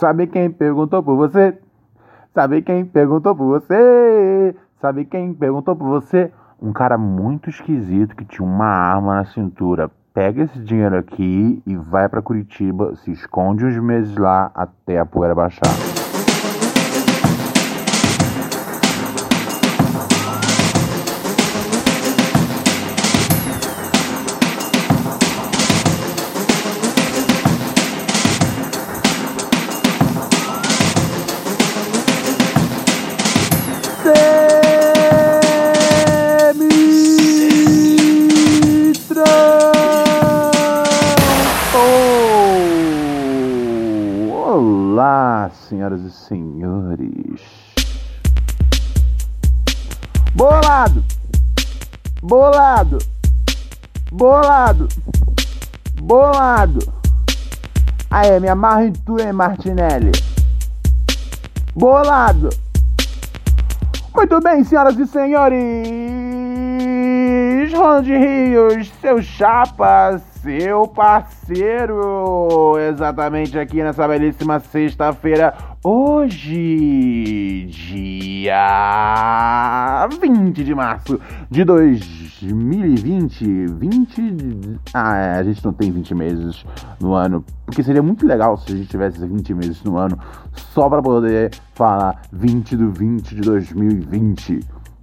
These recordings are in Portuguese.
Sabe quem perguntou por você? Sabe quem perguntou por você? Sabe quem perguntou por você? Um cara muito esquisito que tinha uma arma na cintura. Pega esse dinheiro aqui e vai para Curitiba, se esconde uns meses lá até a poeira baixar. Senhoras e senhores. Bolado! Bolado! Bolado! Bolado! Aê, me amarra em tu, hein, Martinelli? Bolado! Muito bem, senhoras e senhores! Ronald Rios, seu chapa, seu parceiro, exatamente aqui nessa belíssima sexta-feira, hoje, dia 20 de março de 2020. 20. Ah, é, a gente não tem 20 meses no ano, porque seria muito legal se a gente tivesse 20 meses no ano só para poder falar 20 do 20 de 2020.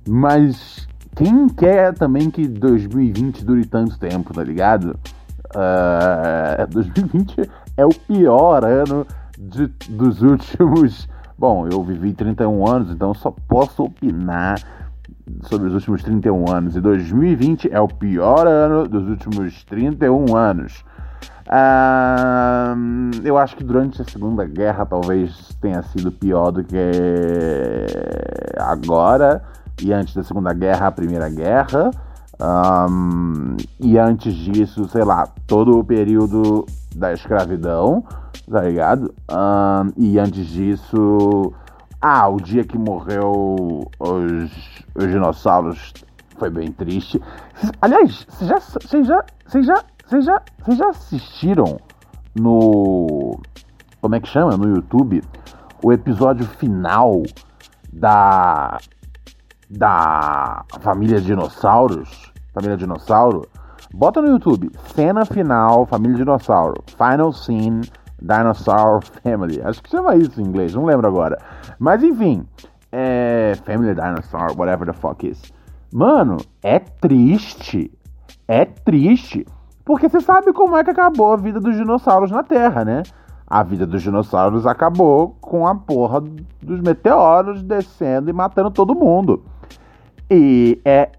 Mas quem quer também que 2020 dure tanto tempo, tá ligado? Uh, 2020 é o pior ano de, dos últimos. Bom, eu vivi 31 anos, então só posso opinar sobre os últimos 31 anos. E 2020 é o pior ano dos últimos 31 anos. Uh, eu acho que durante a Segunda Guerra talvez tenha sido pior do que agora. E antes da Segunda Guerra, a Primeira Guerra. Um, e antes disso, sei lá, todo o período da escravidão, tá ligado? Um, e antes disso, ah, o dia que morreu os, os dinossauros foi bem triste. Aliás, vocês já, vocês já, vocês já, vocês já, já assistiram no. Como é que chama? No YouTube? O episódio final da. Da família dinossauros. Família dinossauro. Bota no YouTube. Cena final, família dinossauro. Final scene, Dinosaur Family. Acho que chama isso em inglês, não lembro agora. Mas enfim. É. Family Dinosaur, whatever the fuck is. Mano, é triste. É triste. Porque você sabe como é que acabou a vida dos dinossauros na Terra, né? A vida dos dinossauros acabou com a porra dos meteoros descendo e matando todo mundo. E é,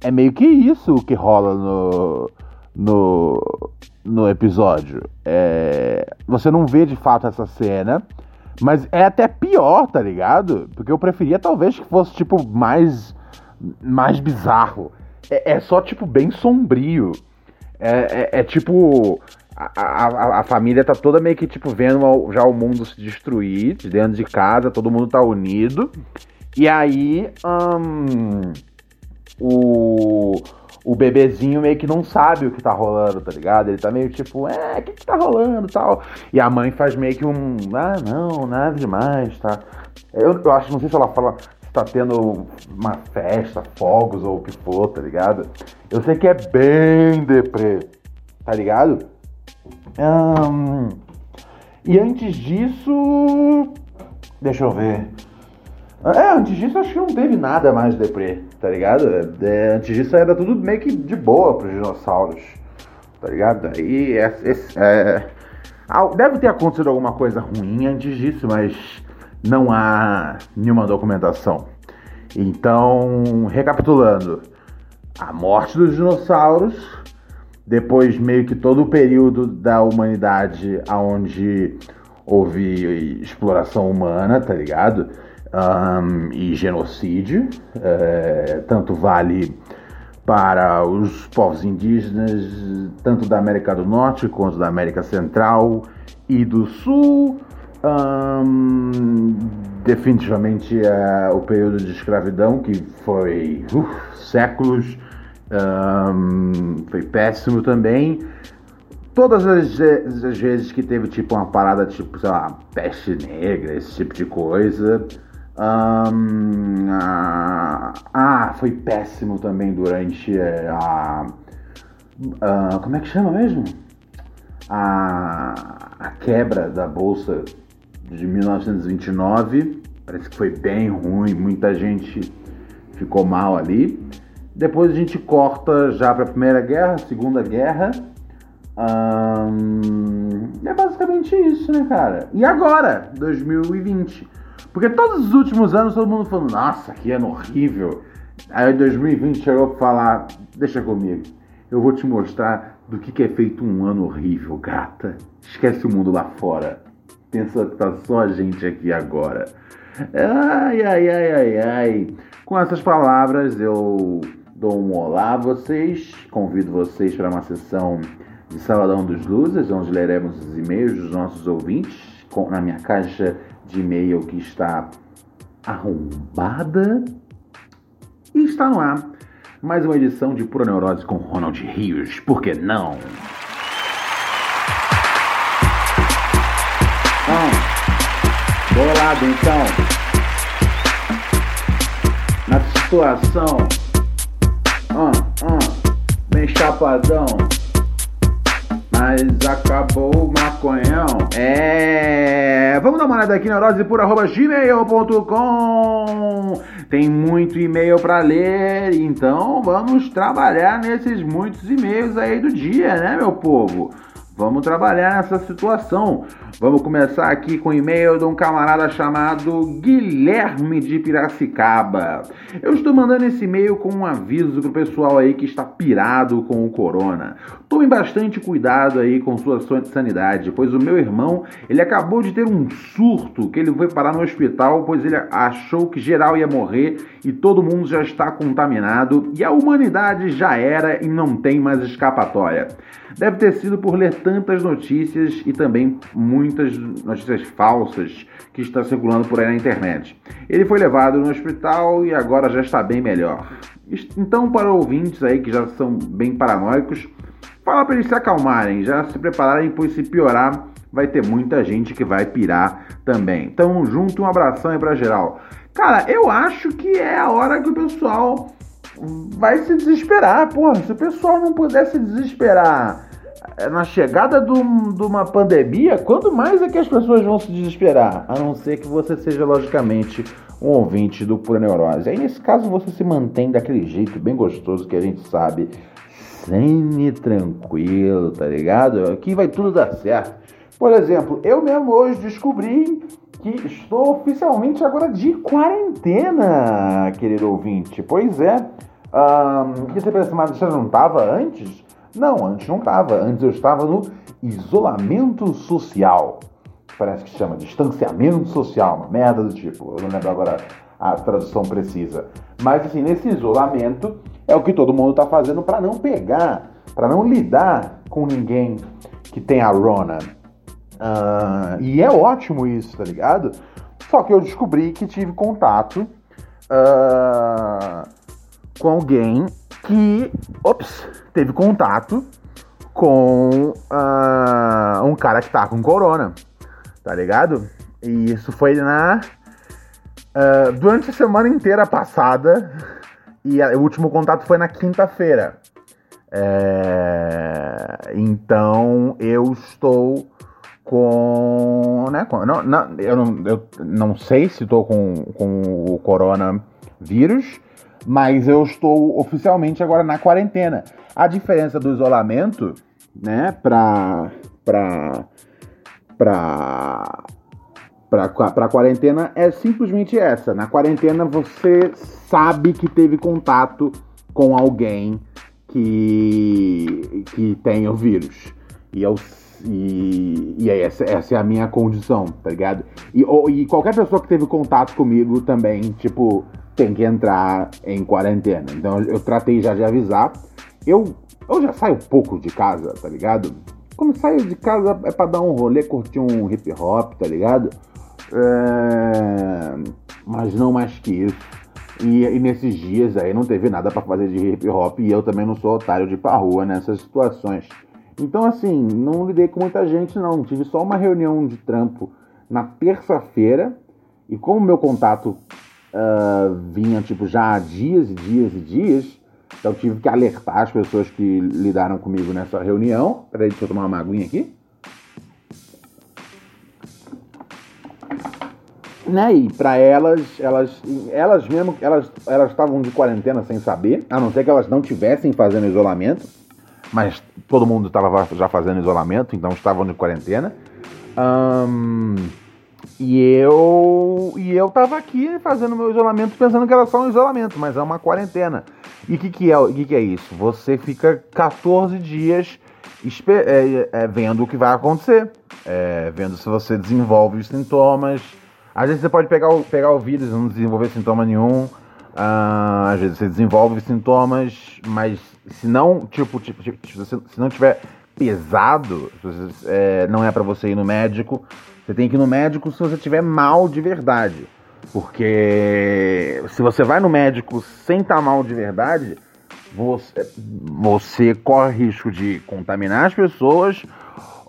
é meio que isso que rola no, no, no episódio. É, você não vê de fato essa cena, mas é até pior, tá ligado? Porque eu preferia talvez que fosse tipo mais, mais bizarro. É, é só tipo bem sombrio. É, é, é tipo. A, a, a, família tá toda meio que, tipo, vendo já o mundo se destruir de dentro de casa, todo mundo tá unido. E aí, o, o bebezinho meio que não sabe o que tá rolando, tá ligado? Ele tá meio tipo, é, o que que tá rolando tal. E a mãe faz meio que um, ah, não, nada demais, tá? Eu, eu acho, não sei se ela fala se tá tendo uma festa, fogos ou o que for, tá ligado? Eu sei que é bem deprê, tá ligado? E antes disso. Deixa eu ver. É, antes disso acho que não teve nada mais deprê, tá ligado? É, antes disso era tudo meio que de boa pros dinossauros, tá ligado? E é, é, deve ter acontecido alguma coisa ruim antes disso, mas não há nenhuma documentação. Então, recapitulando, a morte dos dinossauros, depois meio que todo o período da humanidade onde houve exploração humana, tá ligado? Um, e genocídio, é, tanto vale para os povos indígenas, tanto da América do Norte quanto da América Central e do Sul. Um, definitivamente é o período de escravidão, que foi uh, séculos, um, foi péssimo também. Todas as, as, vezes que teve tipo uma parada tipo, sei lá, peste negra, esse tipo de coisa. Um, ah, ah, foi péssimo também durante eh, a. Uh, como é que chama mesmo? A, a quebra da bolsa de 1929. Parece que foi bem ruim, muita gente ficou mal ali. Depois a gente corta já para a Primeira Guerra, Segunda Guerra. é basicamente isso, né, cara? E agora, 2020? Porque todos os últimos anos todo mundo falando, nossa, que ano horrível. Aí 2020 chegou pra falar, deixa comigo, eu vou te mostrar do que, que é feito um ano horrível, gata. Esquece o mundo lá fora. Pensa que tá só a gente aqui agora. Ai, ai, ai, ai, ai. Com essas palavras eu dou um olá a vocês, convido vocês para uma sessão de Salão dos Luzes, onde leremos os e-mails dos nossos ouvintes na minha caixa de e-mail que está arrombada. E está no ar mais uma edição de Pura Neurose com Ronald Rios. Por que não? Ah, bolado então. Na situação. Ah, ah, bem chapadão mas acabou o maconhão. É. Vamos dar uma olhada aqui na neurosepura.gmail.com. Tem muito e-mail para ler, então vamos trabalhar nesses muitos e-mails aí do dia, né, meu povo? Vamos trabalhar nessa situação. Vamos começar aqui com o e-mail de um camarada chamado Guilherme de Piracicaba. Eu estou mandando esse e-mail com um aviso pro pessoal aí que está pirado com o corona. Tome bastante cuidado aí com sua sanidade, pois o meu irmão, ele acabou de ter um surto que ele foi parar no hospital, pois ele achou que geral ia morrer e todo mundo já está contaminado e a humanidade já era e não tem mais escapatória. Deve ter sido por ler tantas notícias e também muitas notícias falsas que está circulando por aí na internet. Ele foi levado no hospital e agora já está bem melhor. Então, para ouvintes aí que já são bem paranoicos, fala para eles se acalmarem, já se prepararem, pois se piorar, vai ter muita gente que vai pirar também. Então, junto, um abração aí para geral. Cara, eu acho que é a hora que o pessoal vai se desesperar. Porra, se o pessoal não pudesse desesperar é, na chegada de uma pandemia, quando mais é que as pessoas vão se desesperar? A não ser que você seja, logicamente, um ouvinte do Pura Neurose. Aí, nesse caso, você se mantém daquele jeito bem gostoso que a gente sabe, zen tranquilo, tá ligado? Aqui vai tudo dar certo. Por exemplo, eu mesmo hoje descobri que estou oficialmente agora de quarentena, querido ouvinte. Pois é. Um, que você pensa, mas você não estava antes? Não, antes não estava. Antes eu estava no isolamento social. Parece que chama distanciamento social, uma merda do tipo. Eu não lembro agora a tradução precisa. Mas assim, nesse isolamento é o que todo mundo está fazendo para não pegar, para não lidar com ninguém que tem a Rona. Uh, e é ótimo isso, tá ligado? Só que eu descobri que tive contato uh, com alguém que, ops, teve contato com uh, um cara que tá com corona, tá ligado? E isso foi na uh, durante a semana inteira passada e a, o último contato foi na quinta-feira. É, então eu estou com, né, com não, não, eu, não, eu não sei se estou com, com o coronavírus, mas eu estou oficialmente agora na quarentena. A diferença do isolamento, né, para para para para quarentena é simplesmente essa. Na quarentena você sabe que teve contato com alguém que que tem o vírus. E eu e, e aí essa, essa, é a minha condição, tá ligado? E, ou, e qualquer pessoa que teve contato comigo também, tipo, tem que entrar em quarentena. Então eu tratei já de avisar. Eu, eu já saio pouco de casa, tá ligado? Quando saio de casa é pra dar um rolê, curtir um hip hop, tá ligado? É... Mas não mais que isso. E, e, nesses dias aí não teve nada para fazer de hip hop e eu também não sou otário de ir pra rua nessas situações. Então, assim, não lidei com muita gente, não. Tive só uma reunião de trampo na terça-feira e como meu contato uh, vinha, tipo, já há dias e dias e dias, então tive que alertar as pessoas que lidaram comigo nessa reunião. Peraí, deixa eu tomar uma aguinha aqui. né? E para elas, elas, elas mesmo, elas, elas estavam de quarentena sem saber, a não ser que elas não tivessem fazendo isolamento, mas todo mundo estava já fazendo isolamento, então estavam de quarentena. Um, e eu e eu tava aqui fazendo meu isolamento pensando que era só um isolamento, mas é uma quarentena. E o que, que, é, que, que é isso? Você fica 14 dias é, é, vendo o que vai acontecer, é, vendo se você desenvolve os sintomas, às vezes você pode pegar o, pegar o vírus e não desenvolver sintoma nenhum. Uh, às vezes você desenvolve sintomas, mas se não, tipo, tipo, tipo se, se não tiver pesado, é, não é para você ir no médico. Você tem que ir no médico se você tiver mal de verdade. Porque se você vai no médico sem estar tá mal de verdade, você, você corre risco de contaminar as pessoas.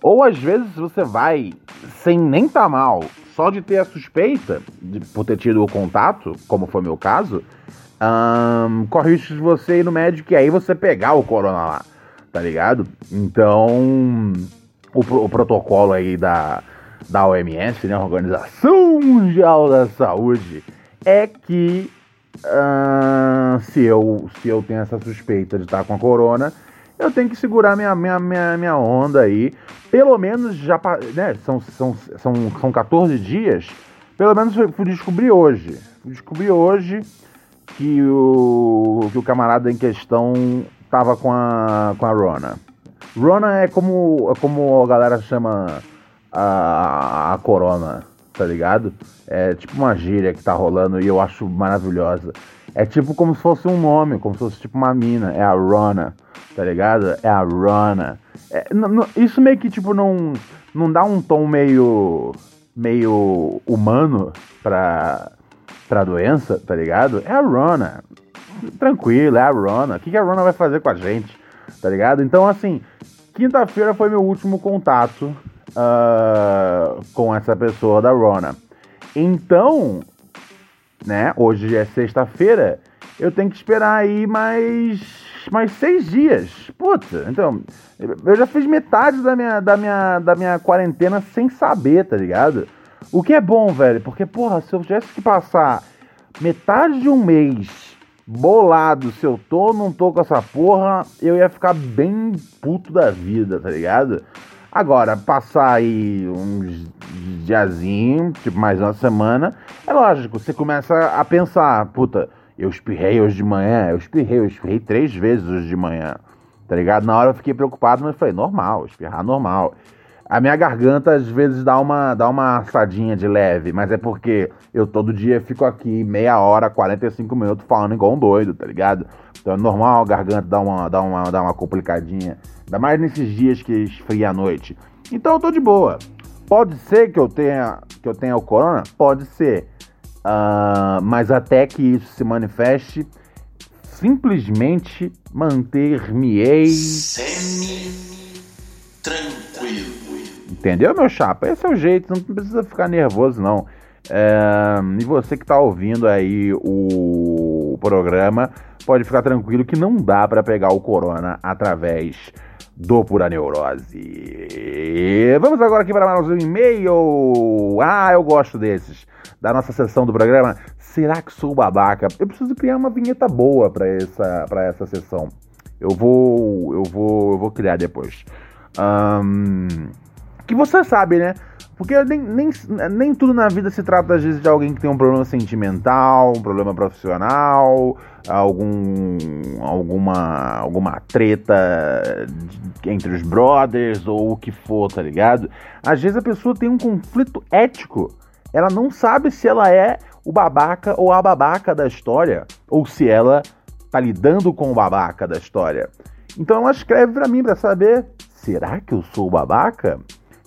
Ou às vezes você vai sem nem estar tá mal, só de ter a suspeita, de, por ter tido o contato, como foi meu caso, um, corre risco de você ir no médico e aí você pegar o corona lá, tá ligado? Então, o, o protocolo aí da, da OMS, né, Organização Mundial da Saúde, é que uh, se, eu, se eu tenho essa suspeita de estar com a corona, eu tenho que segurar minha, minha, minha, minha onda aí. Pelo menos já. Né, são, são, são, são 14 dias. Pelo menos fui descobrir hoje. Fui descobrir hoje que o, que o camarada em questão tava com a, com a Rona. Rona é como, é como a galera chama a, a Corona, tá ligado? É tipo uma gíria que tá rolando e eu acho maravilhosa. É tipo como se fosse um nome, como se fosse tipo uma mina. É a Rona tá ligado? É a Rona. É, isso meio que, tipo, não, não dá um tom meio, meio humano pra, pra doença, tá ligado? É a Rona. Tranquilo, é a Rona. O que, que a Rona vai fazer com a gente, tá ligado? Então, assim, quinta-feira foi meu último contato uh, com essa pessoa da Rona. Então, né, hoje é sexta-feira, eu tenho que esperar aí mais mais seis dias. Puta, então, eu já fiz metade da minha, da minha, da minha quarentena sem saber, tá ligado? O que é bom, velho, porque, porra, se eu tivesse que passar metade de um mês bolado se eu tô ou não tô com essa porra, eu ia ficar bem puto da vida, tá ligado? Agora, passar aí uns diazinho, tipo mais uma semana, é lógico, você começa a pensar, puta, eu espirrei hoje de manhã, eu espirrei, eu espirrei três vezes hoje de manhã. Tá ligado? Na hora eu fiquei preocupado, mas falei, normal, espirrar normal. A minha garganta às vezes dá uma, dá uma assadinha de leve, mas é porque eu todo dia fico aqui meia hora, 45 minutos falando igual um doido, tá ligado? Então é normal a garganta dar uma, dar uma, dar uma complicadinha. Ainda mais nesses dias que esfria à noite. Então eu tô de boa. Pode ser que eu tenha, que eu tenha o corona? Pode ser. Uh, mas até que isso se manifeste, simplesmente manter-me-ei. Semi-tranquilo. Entendeu, meu chapa? Esse é o jeito, não precisa ficar nervoso, não. Uh, e você que está ouvindo aí o programa, pode ficar tranquilo que não dá para pegar o corona através do Pura Neurose. Vamos agora aqui para mais um e-mail. Ah, eu gosto desses da nossa sessão do programa Será que sou babaca? Eu preciso criar uma vinheta boa para essa, pra essa sessão. Eu vou, eu vou, eu vou criar depois. Um, que você sabe, né? Porque nem, nem, nem tudo na vida se trata, às vezes, de alguém que tem um problema sentimental, um problema profissional, algum, alguma, alguma treta entre os brothers ou o que for, tá ligado? Às vezes a pessoa tem um conflito ético. Ela não sabe se ela é o babaca ou a babaca da história, ou se ela tá lidando com o babaca da história. Então ela escreve para mim para saber, será que eu sou o babaca?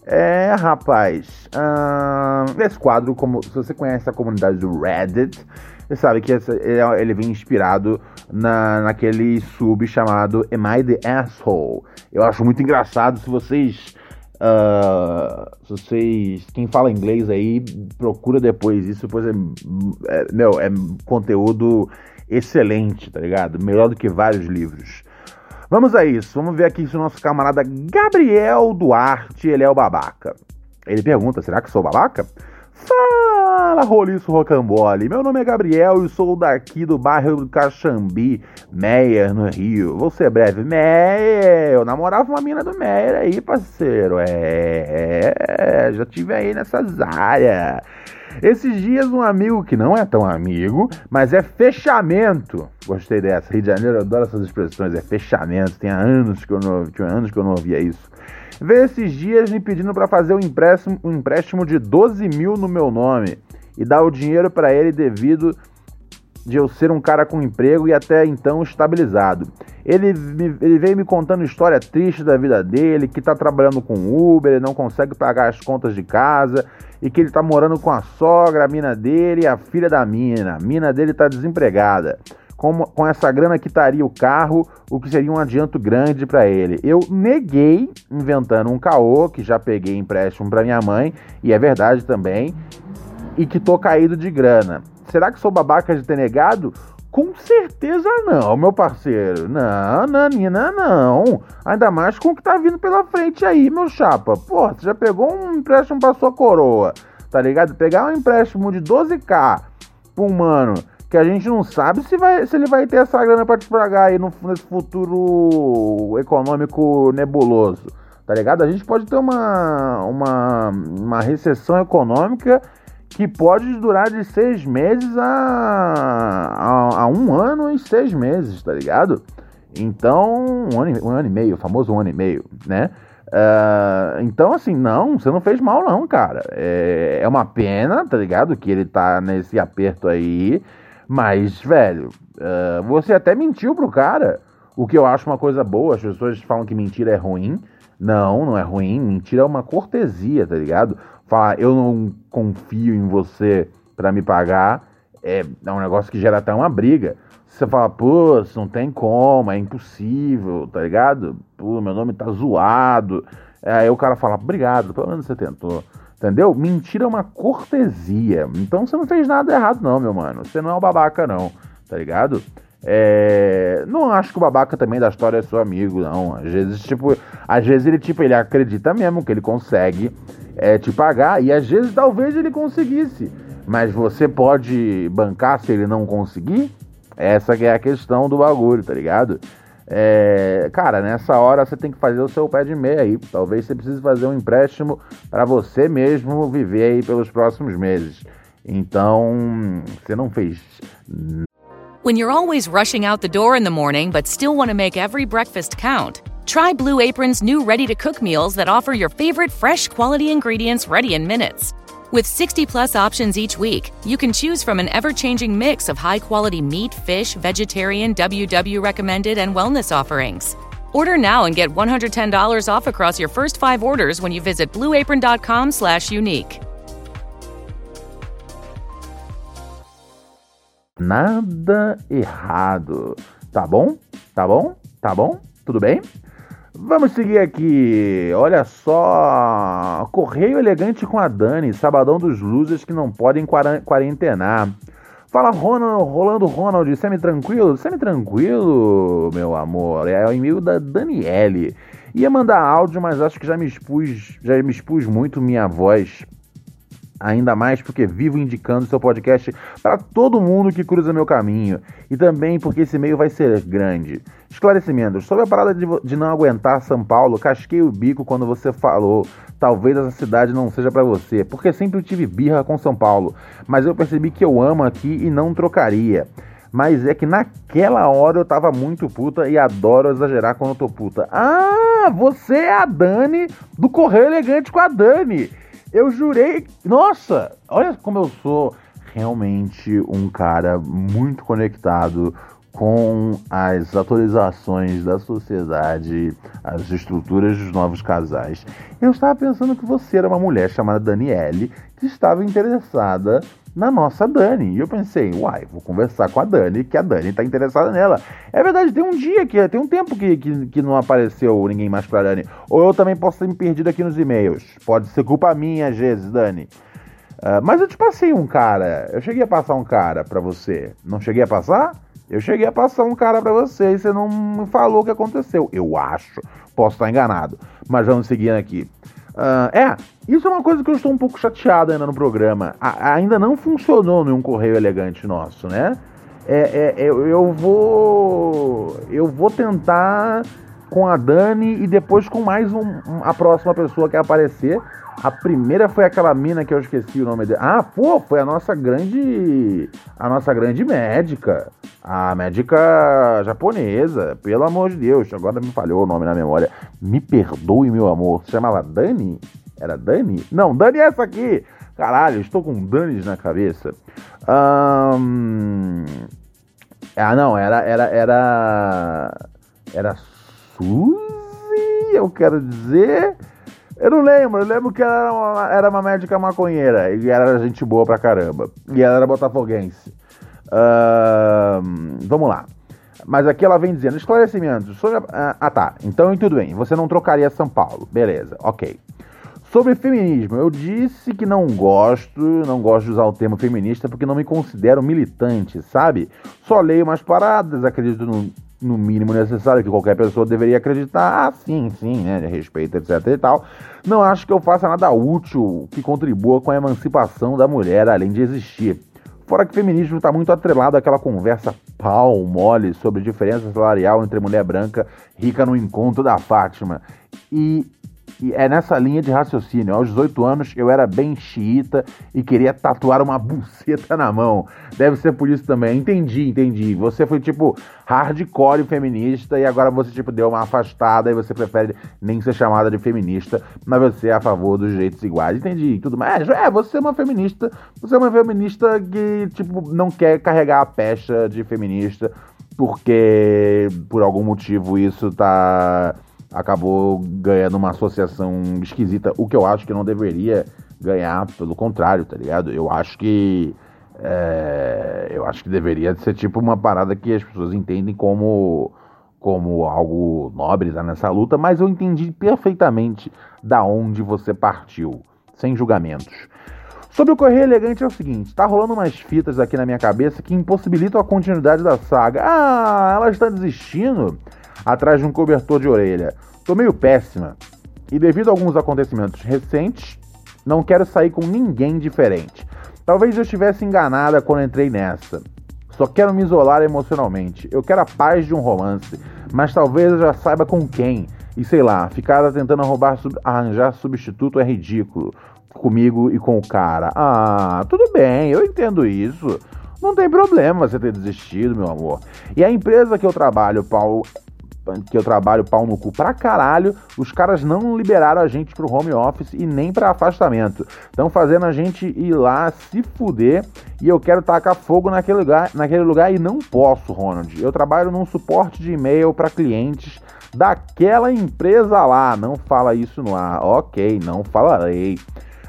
É, rapaz. esse quadro, como se você conhece a comunidade do Reddit, você sabe que esse, ele, é, ele vem inspirado na, naquele sub chamado Am I the Asshole? Eu acho muito engraçado se vocês. Uh, se vocês. Quem fala inglês aí, procura depois isso, pois é, é. Meu, é conteúdo excelente, tá ligado? Melhor do que vários livros. Vamos a isso. Vamos ver aqui se o nosso camarada Gabriel Duarte, ele é o babaca. Ele pergunta, será que sou babaca? Fala, roliço rocambole. Meu nome é Gabriel e sou daqui do bairro do Caxambi, Meyer, no Rio. Vou ser breve. Meyer, eu namorava uma mina do Meyer aí, parceiro. É, é já tive aí nessas áreas. Esses dias, um amigo que não é tão amigo, mas é fechamento. Gostei dessa. Rio de Janeiro, eu adoro essas expressões. É fechamento. Tem anos que eu não, anos que eu não ouvia isso. Veio esses dias me pedindo para fazer um empréstimo, um empréstimo de 12 mil no meu nome e dar o dinheiro para ele devido de eu ser um cara com emprego e até então estabilizado. Ele, me, ele veio me contando história triste da vida dele, que tá trabalhando com Uber, não consegue pagar as contas de casa e que ele tá morando com a sogra, a mina dele e a filha da mina. A mina dele tá desempregada. Com, com essa grana quitaria o carro, o que seria um adianto grande para ele. Eu neguei, inventando um caô, que já peguei empréstimo para minha mãe, e é verdade também, e que tô caído de grana. Será que sou babaca de ter negado? Com certeza não, meu parceiro. Não, Nanina, não. Ainda mais com o que tá vindo pela frente aí, meu chapa. Pô, você já pegou um empréstimo pra sua coroa, tá ligado? Pegar um empréstimo de 12k pra um mano que a gente não sabe se, vai, se ele vai ter essa grana pra te pagar aí no, nesse futuro econômico nebuloso, tá ligado? A gente pode ter uma, uma, uma recessão econômica que pode durar de seis meses a, a, a, um ano e seis meses, tá ligado? Então, um ano, um ano e meio, o famoso um ano e meio, né? Uh, então, assim, não, você não fez mal, não, cara. É, é uma pena, tá ligado? Que ele tá nesse aperto aí. Mas, velho, uh, você até mentiu pro cara. O que eu acho uma coisa boa. As pessoas falam que mentira é ruim. Não, não é ruim. Mentira é uma cortesia, tá ligado? falar eu não confio em você para me pagar, é, é um negócio que gera até uma briga. Você fala, pô, não tem como, é impossível, tá ligado? Pô, meu nome tá zoado. Aí o cara fala, obrigado, pelo menos você tentou. Entendeu? Mentira é uma cortesia. Então você não fez nada errado, não, meu mano. Você não é um babaca, não, tá ligado? É... Não acho que o babaca também da história é seu amigo, não. Às vezes, tipo, às vezes ele, tipo, ele acredita mesmo que ele consegue é, te pagar, e às vezes talvez ele conseguisse. Mas você pode bancar se ele não conseguir? Essa é a questão do bagulho, tá ligado? É, cara, nessa hora você tem que fazer o seu pé de meia aí. Talvez você precise fazer um empréstimo para você mesmo viver aí pelos próximos meses. Então, você não fez When you're always rushing out the door in the morning but still want to make every breakfast count, try Blue Apron's new ready to cook meals that offer your favorite fresh quality ingredients ready in minutes. With 60 plus options each week, you can choose from an ever changing mix of high quality meat, fish, vegetarian, WW recommended, and wellness offerings. Order now and get $110 off across your first five orders when you visit blueapron.com/slash unique. nada errado. Tá bom? Tá bom? Tá bom? Tudo bem? Vamos seguir aqui. Olha só. Correio elegante com a Dani, sabadão dos losers que não podem quarentenar. Fala, Ronald, Rolando Ronald, semi-tranquilo? Semi-tranquilo, meu amor. É o e-mail da Daniele. Ia mandar áudio, mas acho que já me expus, já me expus muito minha voz ainda mais porque vivo indicando seu podcast para todo mundo que cruza meu caminho e também porque esse meio vai ser grande. Esclarecimentos: sobre a parada de, de não aguentar São Paulo, casquei o bico quando você falou. Talvez essa cidade não seja para você, porque sempre tive birra com São Paulo, mas eu percebi que eu amo aqui e não trocaria. Mas é que naquela hora eu tava muito puta e adoro exagerar quando eu tô puta. Ah, você é a Dani do Correio Elegante com a Dani. Eu jurei. Nossa, olha como eu sou realmente um cara muito conectado com as atualizações da sociedade, as estruturas dos novos casais. Eu estava pensando que você era uma mulher chamada Daniele que estava interessada na nossa Dani. E eu pensei, uai, vou conversar com a Dani, que a Dani está interessada nela. É verdade, tem um dia que tem um tempo que, que, que não apareceu ninguém mais pra Dani. Ou eu também posso ter me perdido aqui nos e-mails. Pode ser culpa minha, às vezes, Dani. Uh, mas eu te passei um cara. Eu cheguei a passar um cara pra você. Não cheguei a passar? Eu cheguei a passar um cara pra você e você não me falou o que aconteceu. Eu acho. Posso estar enganado. Mas vamos seguindo aqui. Uh, é, isso é uma coisa que eu estou um pouco chateado ainda no programa. A, ainda não funcionou nenhum correio elegante nosso, né? É, é, eu, eu vou. Eu vou tentar com a Dani e depois com mais um, a próxima pessoa que aparecer. A primeira foi aquela mina que eu esqueci o nome dela. Ah, pô, foi a nossa grande. A nossa grande médica. A médica japonesa. Pelo amor de Deus. Agora me falhou o nome na memória. Me perdoe, meu amor. Se chamava Dani? Era Dani? Não, Dani é essa aqui. Caralho, estou com Dani na cabeça. Ah, não, era. Era. Era. Era Suzy, eu quero dizer. Eu não lembro, eu lembro que ela era uma, era uma médica maconheira e era gente boa pra caramba. E ela era botafoguense. Uh, vamos lá. Mas aqui ela vem dizendo: esclarecimentos sobre. A, ah, tá. Então tudo bem. Você não trocaria São Paulo. Beleza, ok. Sobre feminismo, eu disse que não gosto, não gosto de usar o termo feminista porque não me considero militante, sabe? Só leio umas paradas, acredito no, no mínimo necessário que qualquer pessoa deveria acreditar, ah, sim, sim, né, de respeito, etc e tal. Não acho que eu faça nada útil que contribua com a emancipação da mulher, além de existir. Fora que o feminismo está muito atrelado àquela conversa pau mole sobre diferença salarial entre mulher branca rica no encontro da Fátima. E e é nessa linha de raciocínio. Aos 18 anos eu era bem xiita e queria tatuar uma buceta na mão. Deve ser por isso também. Entendi, entendi. Você foi tipo hardcore feminista e agora você tipo deu uma afastada e você prefere nem ser chamada de feminista, mas você é a favor dos direitos iguais. Entendi, tudo mais. É, você é uma feminista. Você é uma feminista que tipo não quer carregar a pecha de feminista porque por algum motivo isso tá acabou ganhando uma associação esquisita, o que eu acho que não deveria ganhar, pelo contrário, tá ligado? Eu acho que. É, eu acho que deveria ser tipo uma parada que as pessoas entendem como, como algo nobre tá nessa luta, mas eu entendi perfeitamente da onde você partiu, sem julgamentos. Sobre o Correio Elegante é o seguinte, tá rolando umas fitas aqui na minha cabeça que impossibilitam a continuidade da saga. Ah, ela está desistindo? Atrás de um cobertor de orelha. Tô meio péssima. E devido a alguns acontecimentos recentes, não quero sair com ninguém diferente. Talvez eu estivesse enganada quando entrei nessa. Só quero me isolar emocionalmente. Eu quero a paz de um romance, mas talvez eu já saiba com quem. E sei lá, ficar tentando roubar, arranjar substituto é ridículo. Comigo e com o cara. Ah, tudo bem, eu entendo isso. Não tem problema você ter desistido, meu amor. E a empresa que eu trabalho, Paulo, que eu trabalho pau no cu pra caralho, os caras não liberaram a gente pro home office e nem para afastamento. Estão fazendo a gente ir lá se fuder e eu quero tacar fogo naquele lugar, naquele lugar e não posso, Ronald. Eu trabalho num suporte de e-mail para clientes daquela empresa lá. Não fala isso no ar. Ok, não falarei.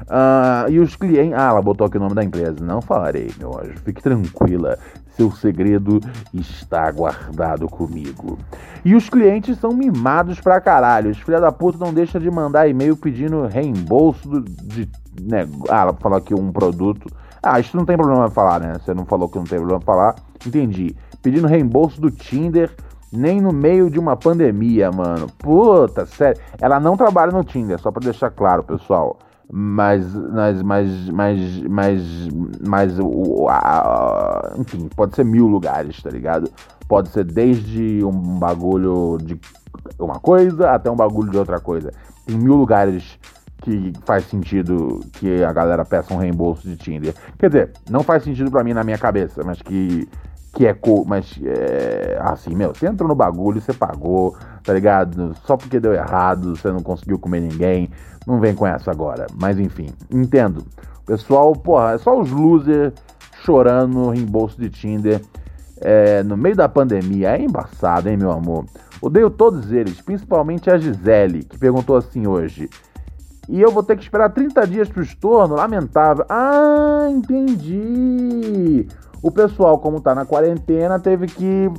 Uh, e os clientes. Ah, ela botou aqui o nome da empresa. Não falarei, meu anjo. Fique tranquila. Seu segredo está guardado comigo. E os clientes são mimados pra caralho. Os filha da puta não deixam de mandar e-mail pedindo reembolso de. Né, ah, ela falou aqui um produto. Ah, isso não tem problema falar, né? Você não falou que não tem problema falar. Entendi. Pedindo reembolso do Tinder, nem no meio de uma pandemia, mano. Puta, sério. Ela não trabalha no Tinder, só pra deixar claro, pessoal. Mas, mas, mas, mas, mas, mas o, a, enfim, pode ser mil lugares, tá ligado? Pode ser desde um bagulho de uma coisa até um bagulho de outra coisa. Tem mil lugares que faz sentido que a galera peça um reembolso de Tinder. Quer dizer, não faz sentido para mim na minha cabeça, mas que que é co mas é, assim, meu, você entrou no bagulho, você pagou, tá ligado? Só porque deu errado, você não conseguiu comer ninguém, não vem com essa agora. Mas enfim, entendo. Pessoal, porra, é só os losers chorando no reembolso de Tinder. É, no meio da pandemia, é embaçado, hein, meu amor? Odeio todos eles, principalmente a Gisele, que perguntou assim hoje: e eu vou ter que esperar 30 dias pro estorno? Lamentável. Ah, entendi. O pessoal, como tá na quarentena, teve que.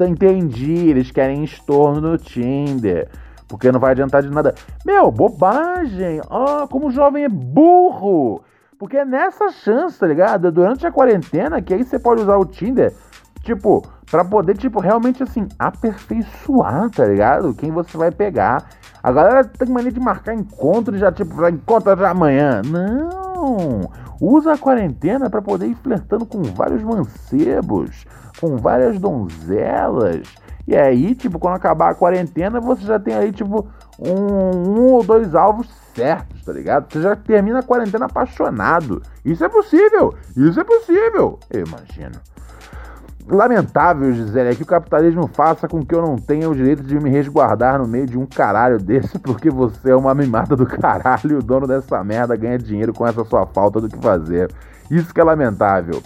Entendi, eles querem estorno no Tinder. Porque não vai adiantar de nada. Meu, bobagem. Ah, como o jovem é burro. Porque é nessa chance, tá ligado? Durante a quarentena, que aí você pode usar o Tinder, tipo, pra poder, tipo, realmente assim, aperfeiçoar, tá ligado? Quem você vai pegar. A galera tem mania de marcar encontro já, tipo, já encontra já amanhã. Não! Usa a quarentena para poder ir flertando com vários mancebos, com várias donzelas. E aí, tipo, quando acabar a quarentena, você já tem aí, tipo, um, um ou dois alvos certos, tá ligado? Você já termina a quarentena apaixonado. Isso é possível! Isso é possível! Eu imagino. Lamentável, Gisele, é que o capitalismo faça com que eu não tenha o direito de me resguardar no meio de um caralho desse, porque você é uma mimada do caralho e o dono dessa merda ganha dinheiro com essa sua falta do que fazer. Isso que é lamentável.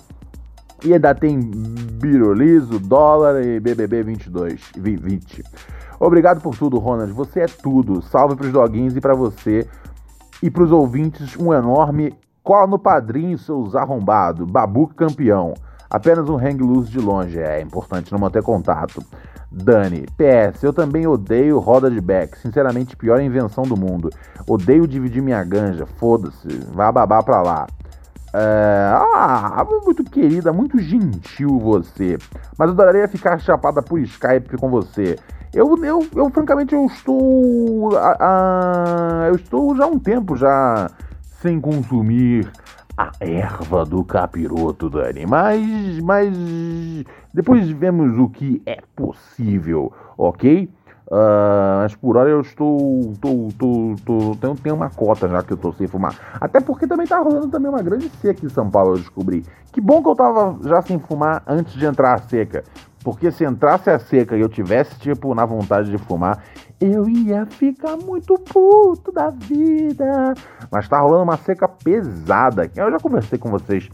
E ainda tem Biroliso, dólar e BBB 22, 20. Obrigado por tudo, Ronald. Você é tudo. Salve pros doguinhos e para você. E pros ouvintes, um enorme cola no padrinho, seus arrombados. Babu campeão. Apenas um hang loose de longe, é importante não manter contato. Dani, PS, eu também odeio roda de back, sinceramente, pior invenção do mundo. Odeio dividir minha ganja, foda-se, vá babar pra lá. É... Ah, muito querida, muito gentil você. Mas eu adoraria ficar chapada por Skype com você. Eu, eu, eu francamente, eu estou. eu estou já há um tempo já sem consumir a erva do capiroto, Dani. Mas, mas depois vemos o que é possível, ok? Uh, mas por hora eu estou. Tô, tô, tô, tenho, tenho uma cota já que eu tô sem fumar. Até porque também tá rolando também uma grande seca em São Paulo, eu descobri. Que bom que eu tava já sem fumar antes de entrar a seca. Porque se entrasse a seca e eu tivesse, tipo, na vontade de fumar, eu ia ficar muito puto da vida. Mas tá rolando uma seca pesada. Eu já conversei com vocês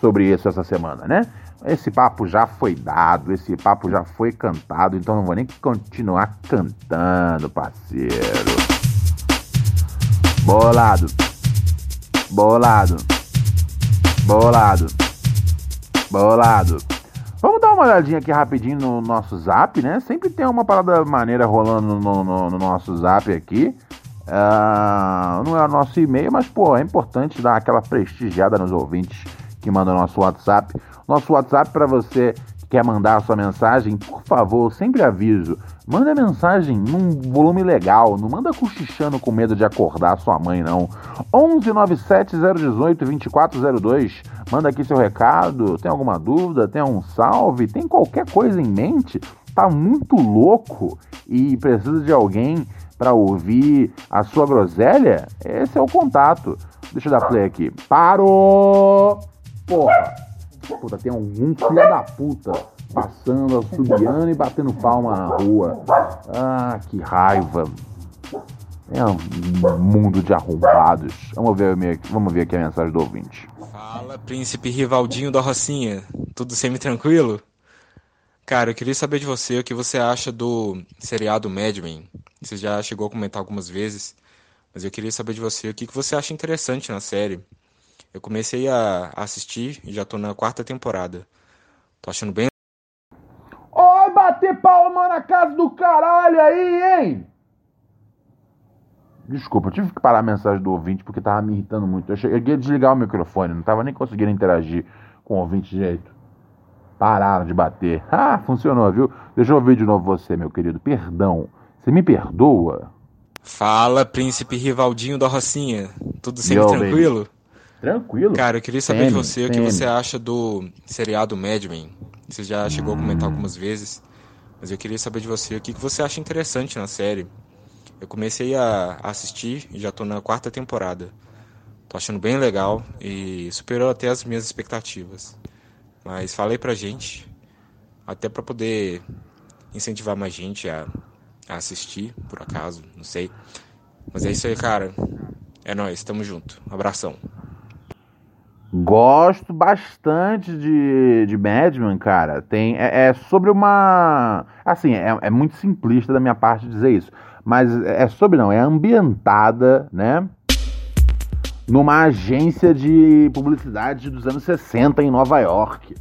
sobre isso essa semana, né? Esse papo já foi dado, esse papo já foi cantado, então não vou nem continuar cantando, parceiro. Bolado. Bolado. Bolado. Bolado. Vamos dar uma olhadinha aqui rapidinho no nosso zap, né? Sempre tem uma parada maneira rolando no, no, no nosso zap aqui. Uh, não é o nosso e-mail, mas pô, é importante dar aquela prestigiada nos ouvintes que mandam nosso WhatsApp. Nosso WhatsApp para você quer mandar a sua mensagem, por favor, sempre aviso, manda mensagem num volume legal, não manda cochichando com medo de acordar sua mãe, não. 11 97 018 2402, manda aqui seu recado, tem alguma dúvida, tem um salve, tem qualquer coisa em mente, tá muito louco e precisa de alguém para ouvir a sua groselha? Esse é o contato. Deixa eu dar play aqui. Parou! Porra! Puta, tem algum filho da puta passando, subiando e batendo palma na rua. Ah, que raiva. É um mundo de arrombados. Vamos ver, vamos ver aqui a mensagem do ouvinte. Fala, príncipe Rivaldinho da Rocinha. Tudo semi-tranquilo? Cara, eu queria saber de você o que você acha do seriado Mad Men. Você já chegou a comentar algumas vezes, mas eu queria saber de você o que você acha interessante na série. Eu comecei a assistir e já tô na quarta temporada. Tô achando bem. Bater palma na casa do caralho aí, hein? Desculpa, eu tive que parar a mensagem do ouvinte porque tava me irritando muito. Eu cheguei a desligar o microfone, não tava nem conseguindo interagir com o ouvinte direito. Pararam de bater. Ah, funcionou, viu? Deixa eu ouvir de novo você, meu querido. Perdão. Você me perdoa? Fala, príncipe Rivaldinho da Rocinha. Tudo sempre Yo, tranquilo? baby. Tranquilo. Cara, eu queria saber de você o que você acha do seriado Mad Men. Você já chegou a comentar algumas vezes, mas eu queria saber de você o que você acha interessante na série. Eu comecei a assistir e já tô na quarta temporada. Tô achando bem legal e superou até as minhas expectativas. Mas fala aí pra gente, até pra poder incentivar mais gente a, a assistir, por acaso, não sei. Mas é isso aí, cara. É nóis, tamo junto. Abração. Gosto bastante de, de Madman, cara. Tem, é, é sobre uma. Assim, é, é muito simplista da minha parte dizer isso. Mas é sobre, não, é ambientada, né? Numa agência de publicidade dos anos 60 em Nova York.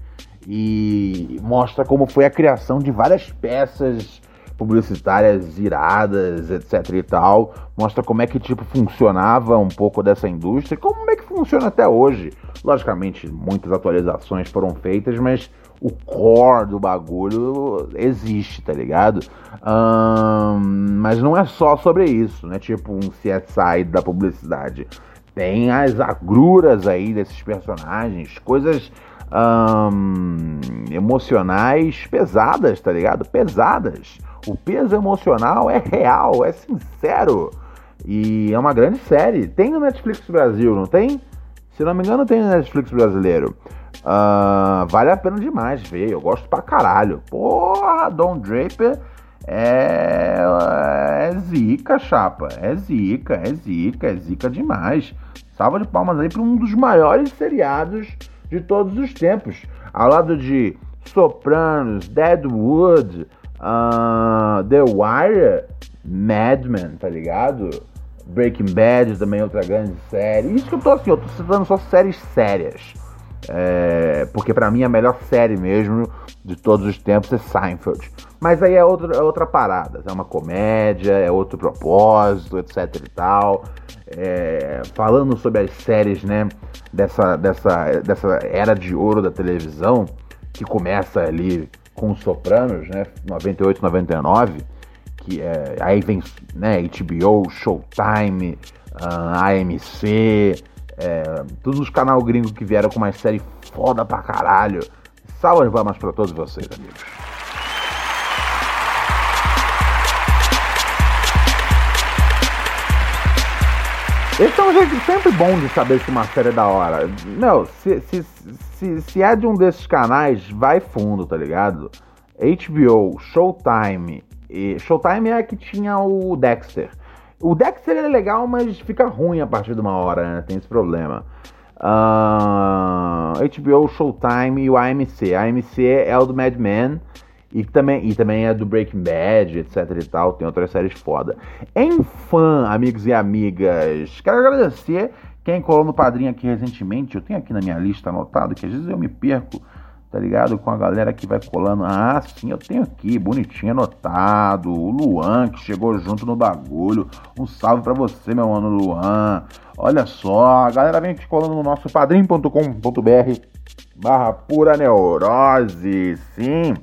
E mostra como foi a criação de várias peças publicitárias iradas, etc e tal. Mostra como é que tipo funcionava um pouco dessa indústria, como é que funciona até hoje. Logicamente, muitas atualizações foram feitas, mas o core do bagulho existe, tá ligado? Mas não é só sobre isso, né? Tipo um CSI da publicidade. Tem as agruras aí desses personagens, coisas emocionais pesadas, tá ligado? Pesadas. O peso emocional é real, é sincero. E é uma grande série. Tem no Netflix Brasil, não tem? Se não me engano, tem no Netflix brasileiro. Ah, vale a pena demais ver. Eu gosto pra caralho. Porra, Don Draper é, é zica, chapa. É zica, é zica, é zica demais. Salva de palmas aí pra um dos maiores seriados de todos os tempos. Ao lado de Sopranos, Deadwood, ah, The Wire, Mad Men, tá ligado? Breaking Bad também é outra grande série. Isso que eu tô assim, eu tô citando só séries sérias. É, porque pra mim a melhor série mesmo de todos os tempos é Seinfeld. Mas aí é outra, é outra parada. É uma comédia, é outro propósito, etc e tal. É, falando sobre as séries, né? Dessa, dessa, dessa era de ouro da televisão, que começa ali com os Sopranos, né? 98, 99 que é, aí vem né, HBO, Showtime, ah, AMC, é, todos os canal gringos que vieram com uma série foda pra caralho. Salve palmas pra todos vocês, amigos. Esse é um jeito sempre bom de saber se uma série é da hora. Meu, se, se, se, se é de um desses canais, vai fundo, tá ligado? HBO, Showtime. E Showtime é que tinha o Dexter. O Dexter é legal, mas fica ruim a partir de uma hora, né? Tem esse problema. Ah, HBO, Showtime e o AMC. A AMC é o do Mad Men e também, e também é do Breaking Bad, etc e tal. Tem outras séries foda. Em fã, amigos e amigas, quero agradecer quem colou no padrinho aqui recentemente. Eu tenho aqui na minha lista anotado que às vezes eu me perco tá ligado? Com a galera que vai colando. Ah, sim, eu tenho aqui, bonitinho anotado. O Luan, que chegou junto no bagulho. Um salve pra você, meu mano Luan. Olha só, a galera vem aqui colando no nosso padrim.com.br barra pura neurose, sim.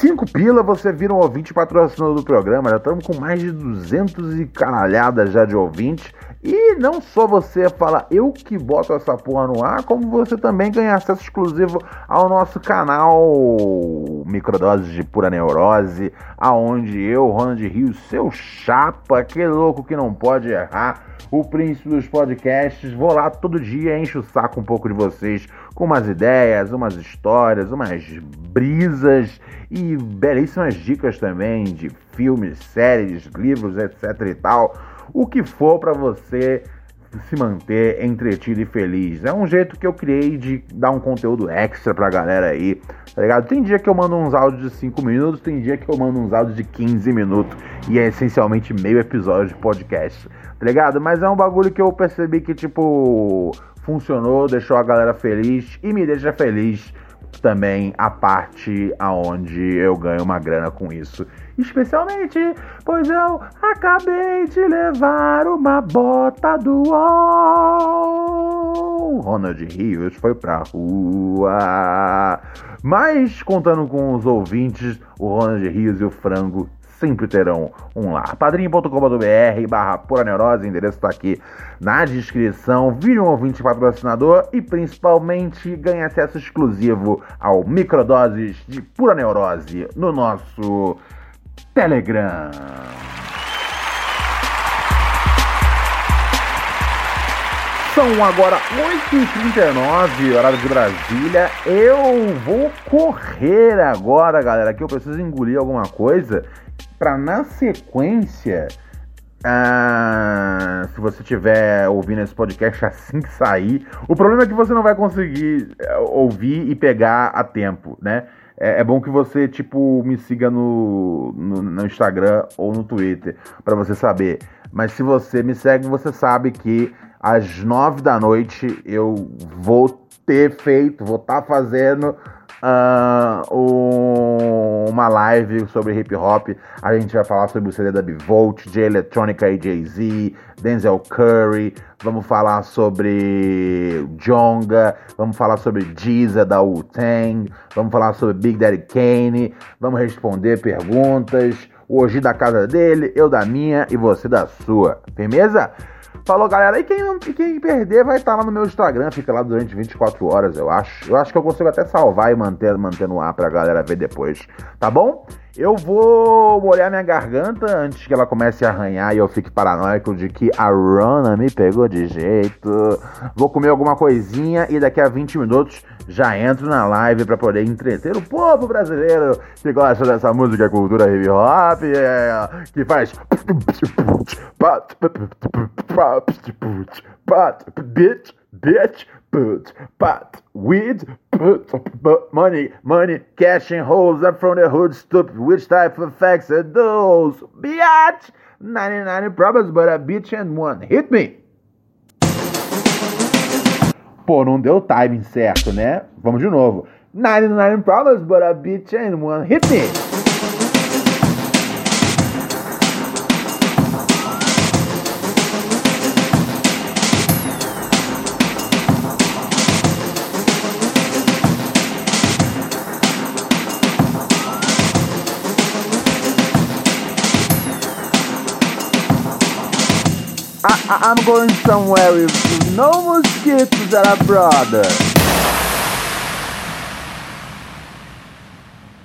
Cinco pila, você vira um ouvinte patrocinador do programa. Já estamos com mais de 200 e caralhadas já de ouvintes. E não só você fala eu que boto essa porra no ar, como você também ganha acesso exclusivo ao nosso canal Microdoses de Pura Neurose, aonde eu, Ronald Rios, seu chapa, aquele louco que não pode errar, o príncipe dos podcasts, vou lá todo dia, encho o saco um pouco de vocês com umas ideias, umas histórias, umas brisas e belíssimas dicas também de filmes, séries, livros, etc e tal o que for para você se manter entretido e feliz. É um jeito que eu criei de dar um conteúdo extra pra galera aí, tá ligado? Tem dia que eu mando uns áudios de 5 minutos, tem dia que eu mando uns áudios de 15 minutos e é essencialmente meio episódio de podcast, tá ligado? Mas é um bagulho que eu percebi que, tipo, funcionou, deixou a galera feliz e me deixa feliz também a parte aonde eu ganho uma grana com isso. Especialmente, pois eu acabei de levar uma bota do UOL. Ronald Rios foi pra rua. Mas, contando com os ouvintes, o Ronald Rios e o frango sempre terão um lar. padrinho.com.br barra pura neurose, endereço está aqui na descrição. Vire um ouvinte patrocinador e principalmente ganhe acesso exclusivo ao microdoses de pura neurose no nosso Telegram. São agora 8h39, horário de Brasília. Eu vou correr agora, galera, que eu preciso engolir alguma coisa para na sequência. Ah, se você estiver ouvindo esse podcast assim que sair, o problema é que você não vai conseguir eh, ouvir e pegar a tempo, né? É, é bom que você, tipo, me siga no, no, no Instagram ou no Twitter para você saber. Mas se você me segue, você sabe que às nove da noite eu vou ter feito, vou estar tá fazendo uh, um, uma live sobre hip hop. A gente vai falar sobre o CD da Bivolt, J Electronica e Jay-Z, Denzel Curry. Vamos falar sobre Jonga, vamos falar sobre Giza da Wu-Tang, vamos falar sobre Big Daddy Kane, vamos responder perguntas. O Oji da casa dele, eu da minha e você da sua. Firmeza? Falou, galera. E quem, não, quem perder vai estar tá lá no meu Instagram, fica lá durante 24 horas, eu acho. Eu acho que eu consigo até salvar e manter, manter no ar pra galera ver depois. Tá bom? Eu vou molhar minha garganta antes que ela comece a arranhar e eu fique paranoico de que a Rona me pegou de jeito. Vou comer alguma coisinha e daqui a 20 minutos já entro na live para poder entreter o povo brasileiro que gosta dessa música cultura hip hop, é, que faz bitch, bitch, put, pot, weed, put, money, money, cash and holes up from the hood, stupid, which type of facts are those? Biatch! 99 problems, but a bitch and one. Hit me! Pô, não deu timing certo, né? Vamos de novo. 99 problems, but a bitch and one. Hit me! I, am going somewhere with no mosquitoes that are brother.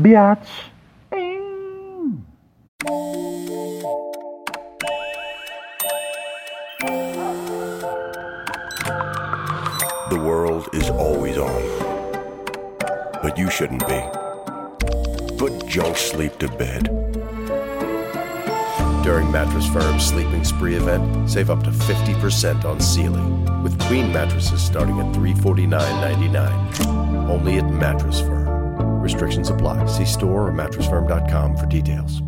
Biatch. The world is always on. But you shouldn't be. Put junk sleep to bed. During Mattress Firm's Sleeping Spree event, save up to 50% on Sealy, with queen mattresses starting at $349.99. Only at Mattress Firm. Restrictions apply. See store or mattressfirm.com for details.